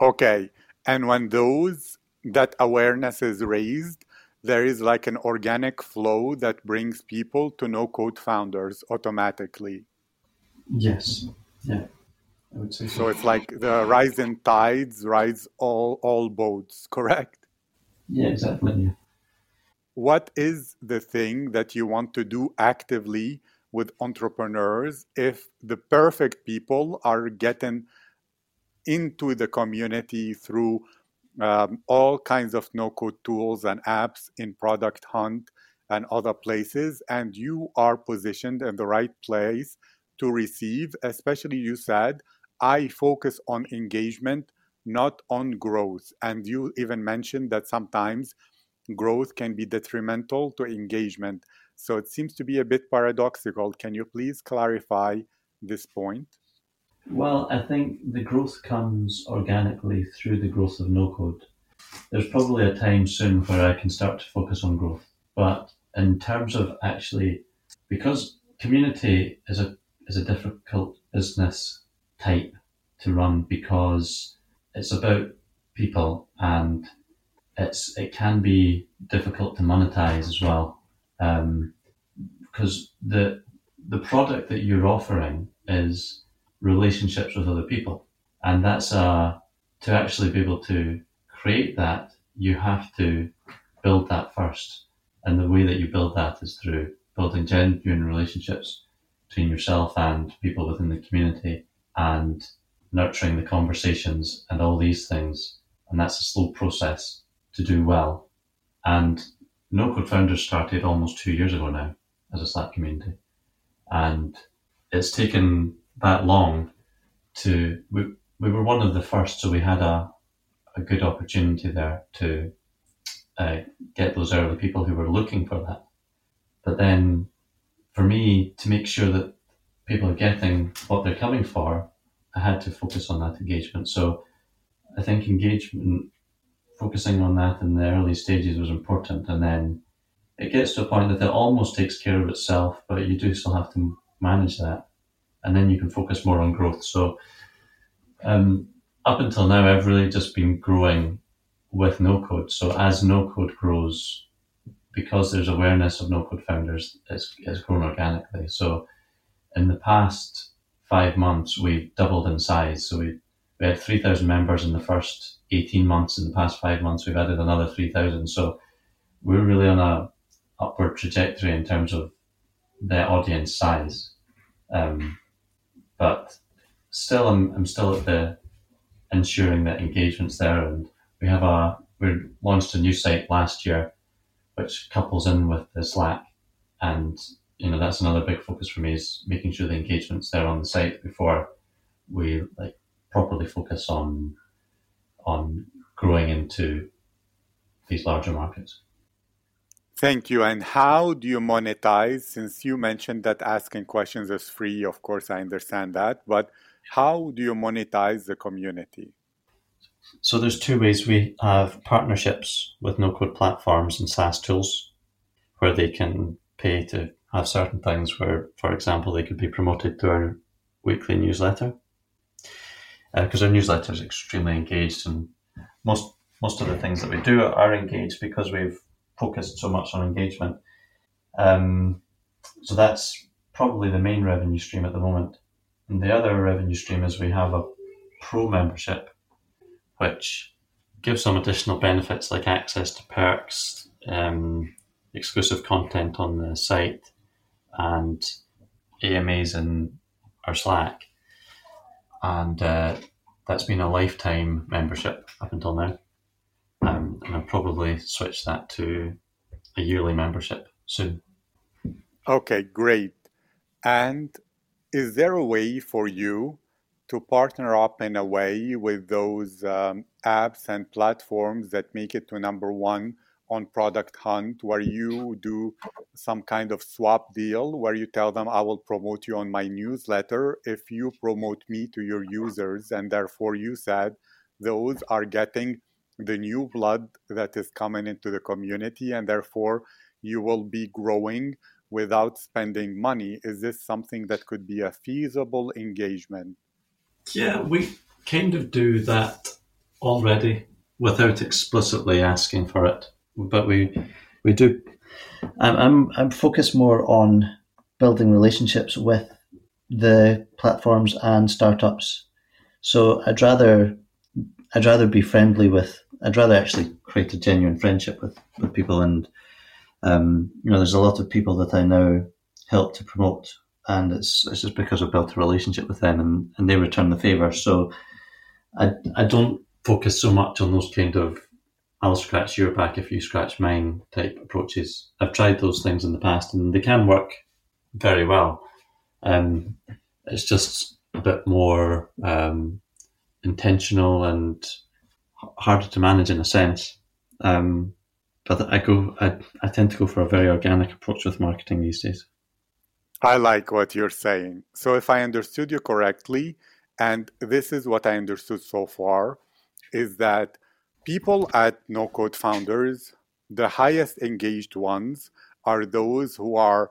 [SPEAKER 2] Okay, and when those that awareness is raised, there is like an organic flow that brings people to no code founders automatically.
[SPEAKER 1] Yes. Yeah.
[SPEAKER 2] I would say so. so. it's like the rising tides rise all all boats, (laughs) correct?
[SPEAKER 1] Yeah, exactly. Yeah.
[SPEAKER 2] What is the thing that you want to do actively with entrepreneurs if the perfect people are getting into the community through um, all kinds of no code tools and apps in Product Hunt and other places, and you are positioned in the right place to receive, especially you said I focus on engagement, not on growth. And you even mentioned that sometimes growth can be detrimental to engagement. So it seems to be a bit paradoxical. Can you please clarify this point?
[SPEAKER 1] Well, I think the growth comes organically through the growth of no code. There's probably a time soon where I can start to focus on growth. But in terms of actually, because community is a is a difficult business type to run because it's about people and it's it can be difficult to monetize as well um, because the the product that you're offering is relationships with other people and that's uh to actually be able to create that you have to build that first and the way that you build that is through building genuine relationships between yourself and people within the community and nurturing the conversations and all these things. And that's a slow process to do well. And No Code Founders started almost two years ago now as a Slack community. And it's taken that long to, we, we were one of the first, so we had a, a good opportunity there to uh, get those early people who were looking for that. But then for me, to make sure that people are getting what they're coming for, I had to focus on that engagement. So I think engagement, focusing on that in the early stages was important. And then it gets to a point that it almost takes care of itself, but you do still have to manage that. And then you can focus more on growth. So um, up until now, I've really just been growing with no code. So as no code grows, because there's awareness of no code founders, it's, it's grown organically. So in the past five months, we've doubled in size. So we, we had 3,000 members in the first 18 months. In the past five months, we've added another 3,000. So we're really on a upward trajectory in terms of the audience size. Um, but still, I'm, I'm still at the ensuring that engagement's there. And we have a, we launched a new site last year, which couples in with the Slack. And, you know, that's another big focus for me is making sure the engagement's there on the site before we like properly focus on, on growing into these larger markets.
[SPEAKER 2] Thank you. And how do you monetize? Since you mentioned that asking questions is free, of course, I understand that. But how do you monetize the community?
[SPEAKER 1] So there's two ways we have partnerships with no-code platforms and SaaS tools where they can pay to have certain things where, for example, they could be promoted to our weekly newsletter. Because uh, our newsletter is extremely engaged and most most of the things that we do are engaged because we've focused so much on engagement. Um, so that's probably the main revenue stream at the moment. And the other revenue stream is we have a pro membership, which gives some additional benefits like access to perks, um, exclusive content on the site, and AMAs in our Slack. And uh, that's been a lifetime membership up until now. I'll probably switch that to a yearly membership soon.
[SPEAKER 2] Okay, great. And is there a way for you to partner up in a way with those um, apps and platforms that make it to number one on Product Hunt, where you do some kind of swap deal where you tell them, I will promote you on my newsletter if you promote me to your users. And therefore, you said those are getting the new blood that is coming into the community, and therefore, you will be growing without spending money. Is this something that could be a feasible engagement?
[SPEAKER 1] Yeah, we kind of do that already without explicitly asking for it, but we we do. I'm I'm, I'm focused more on building relationships with the platforms and startups. So I'd rather I'd rather be friendly with I'd rather actually create a genuine friendship with, with people and um, you know, there's a lot of people that I now help to promote, and it's it's just because I've built a relationship with them, and, and they return the favor. So I I don't focus so much on those kind of I'll scratch your back if you scratch mine type approaches. I've tried those things in the past, and they can work very well. Um, it's just a bit more um, intentional and harder to manage in a sense. Um, but I go, I, I tend to go for a very organic approach with marketing these days.
[SPEAKER 2] I like what you're saying. So, if I understood you correctly, and this is what I understood so far, is that people at No Code Founders, the highest engaged ones, are those who are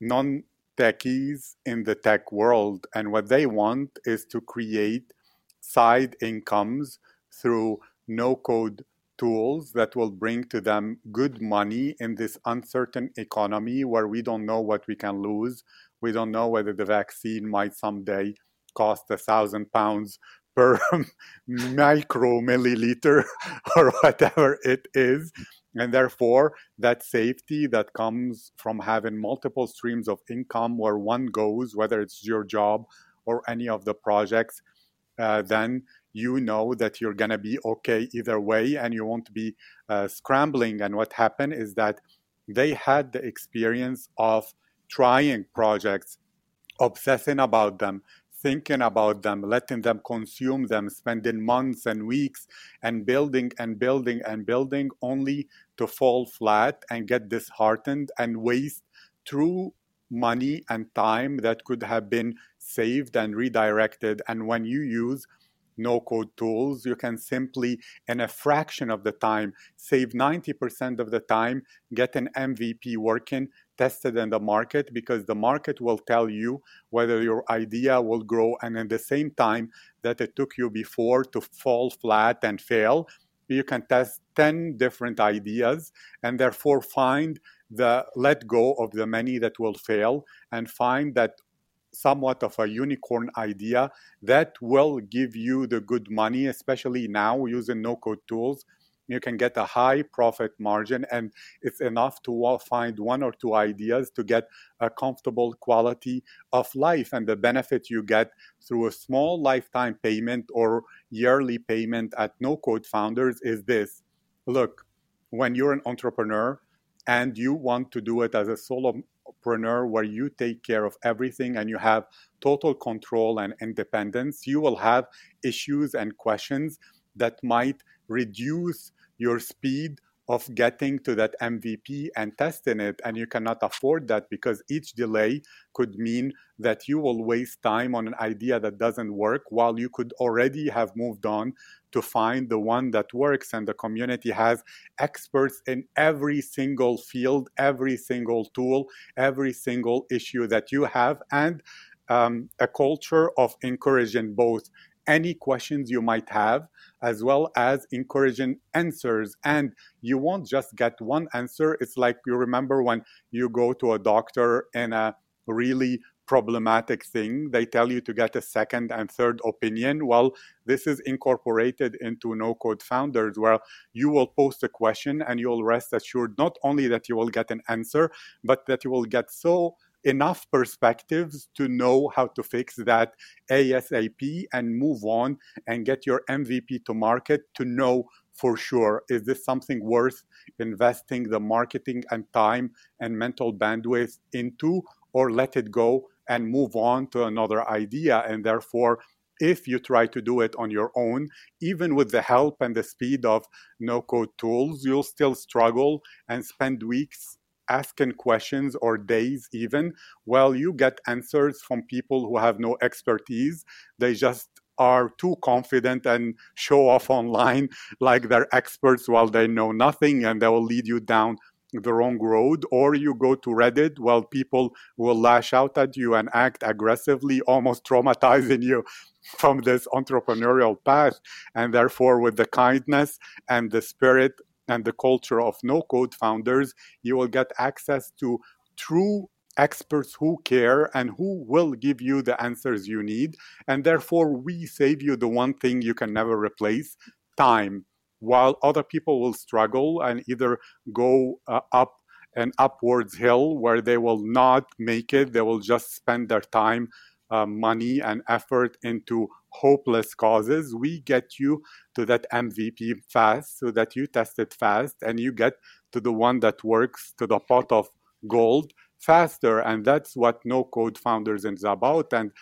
[SPEAKER 2] non techies in the tech world. And what they want is to create side incomes through no code tools that will bring to them good money in this uncertain economy where we don't know what we can lose. We don't know whether the vaccine might someday cost a thousand pounds per (laughs) micro milliliter (laughs) or whatever it is. And therefore, that safety that comes from having multiple streams of income where one goes, whether it's your job or any of the projects, uh, then you know that you're going to be okay either way and you won't be uh, scrambling. And what happened is that they had the experience of trying projects, obsessing about them, thinking about them, letting them consume them, spending months and weeks and building and building and building only to fall flat and get disheartened and waste true money and time that could have been saved and redirected. And when you use no code tools, you can simply, in a fraction of the time, save 90% of the time, get an MVP working, tested in the market, because the market will tell you whether your idea will grow. And in the same time that it took you before to fall flat and fail, you can test 10 different ideas and therefore find the let go of the many that will fail and find that somewhat of a unicorn idea that will give you the good money, especially now using no code tools. You can get a high profit margin, and it's enough to find one or two ideas to get a comfortable quality of life. And the benefit you get through a small lifetime payment or yearly payment at no code founders is this look, when you're an entrepreneur, and you want to do it as a solopreneur where you take care of everything and you have total control and independence, you will have issues and questions that might reduce your speed of getting to that MVP and testing it. And you cannot afford that because each delay could mean that you will waste time on an idea that doesn't work while you could already have moved on to find the one that works. And the community has experts in every single field, every single tool, every single issue that you have, and um, a culture of encouraging both any questions you might have, as well as encouraging answers. And you won't just get one answer. It's like you remember when you go to a doctor in a really problematic thing, they tell you to get a second and third opinion. Well, this is incorporated into no code founders where you will post a question and you'll rest assured not only that you will get an answer, but that you will get so enough perspectives to know how to fix that ASAP and move on and get your MVP to market to know for sure is this something worth investing the marketing and time and mental bandwidth into or let it go and move on to another idea? And therefore if you try to do it on your own, even with the help and the speed of no code tools, you'll still struggle and spend weeks asking questions or days even. Well you get answers from people who have no expertise. They just are too confident and show off online (laughs) like they're experts while they know nothing and they will lead you down the wrong road. Or you go to reddit while people will lash out at you and act aggressively almost traumatizing you (laughs) from this entrepreneurial path. And therefore with the kindness and the spirit and the culture of no code founders, you will get access to true experts who care and who will give you the answers you need. And therefore, we save you the one thing you can never replace time. While other people will struggle and either go uh, up an upwards hill where they will not make it, they will just spend their time, uh, money, and effort into hopeless causes, we get you to that MVP fast so that you test it fast and you get to the one that works to the pot of gold faster. And that's what no code founders is about. And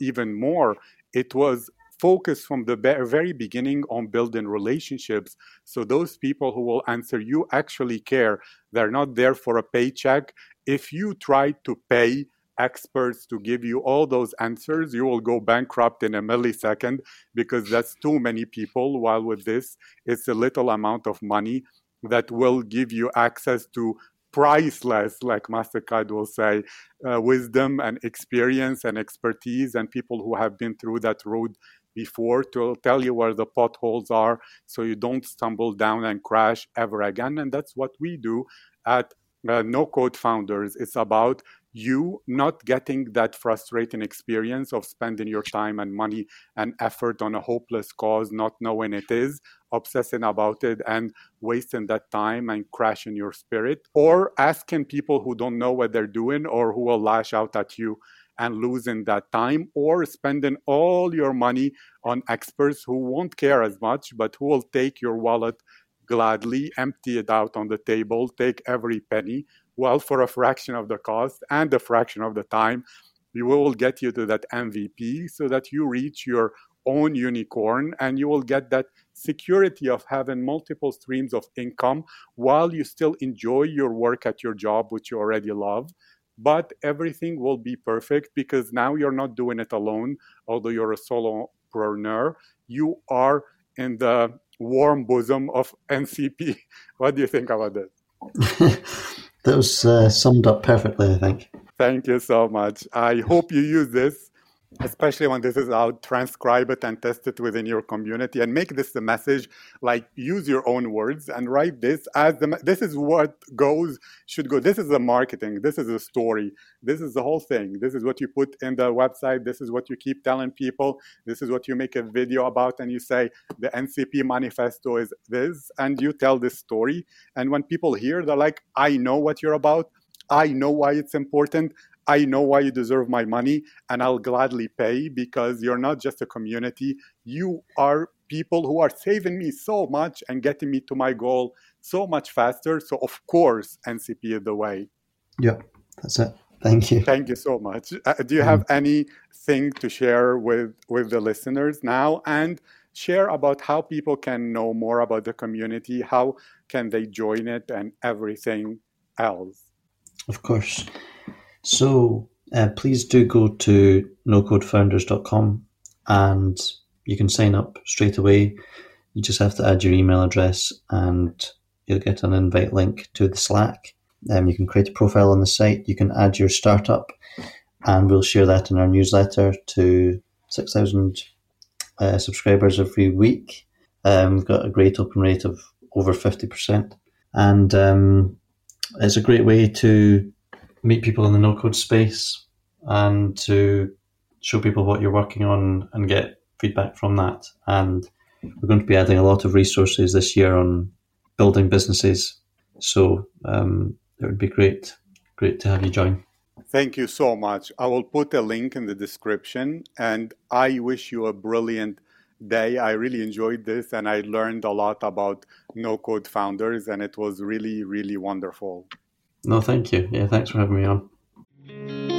[SPEAKER 2] even more, it was focused from the very beginning on building relationships. So those people who will answer you actually care. They're not there for a paycheck. If you try to pay experts to give you all those answers, you will go bankrupt in a millisecond because that's too many people. While with this, it's a little amount of money that will give you access to priceless, like MasterCard will say, uh, wisdom and experience and expertise, and people who have been through that road before to tell you where the potholes are so you don't stumble down and crash ever again. And that's what we do at uh, no code founders. It's about you not getting that frustrating experience of spending your time and money and effort on a hopeless cause, not knowing it is, obsessing about it and wasting that time and crashing your spirit, or asking people who don't know what they're doing or who will lash out at you and losing that time, or spending all your money on experts who won't care as much, but who will take your wallet gladly, empty it out on the table, take every penny well for a fraction of the cost and a fraction of the time we will get you to that mvp so that you reach your own unicorn and you will get that security of having multiple streams of income while you still enjoy your work at your job which you already love but everything will be perfect because now you're not doing it alone. Although you're a solopreneur, you are in the warm bosom of NCP. (laughs) What do you think about this? (laughs)
[SPEAKER 1] that was uh, summed up perfectly, I think.
[SPEAKER 2] Thank you so much. I hope you use this especially when this is out, transcribe it and test it within your community and make this the message. Like use your own words and write this as the this is what goes should go. This is the marketing. This is the story. This is the whole thing. This is what you put in the website. This is what you keep telling people. This is what you make a video about and you say the NCP manifesto is this and you tell this story. And when people hear, they're like, I know what you're about. I know why it's important. I know why you deserve my money and I'll gladly pay because you're not just a community. You are people who are saving me so much and getting me to my goal so much faster. So, of course, NCP is the way.
[SPEAKER 1] Yeah, that's it. Thank you.
[SPEAKER 2] Thank you so much. Uh, do you have mm. anything to share with, with the listeners now? And share about how people can know more about the community, how can they join it, and everything else.
[SPEAKER 1] Of course. So uh, please do go to nocodefounders.com and you can sign up straight away. You just have to add your email address and you'll get an invite link to the Slack. Um, you can create a profile on the site. You can add your startup and we'll share that in our newsletter to 6,000 uh, subscribers every week. Um, we've got a great open rate of over 50%. And um, it's a great way to meet people in the no code space and to show people what you're working on and get feedback from that. And we're going to be adding a lot of resources this year on building businesses. So um, it would be great, great to have you join.
[SPEAKER 2] Thank you so much. I will put a link in the description and I wish you a brilliant day. I really enjoyed this and I learned a lot about no code founders and it was really, really wonderful.
[SPEAKER 4] No, thank you. Yeah, thanks for having me on.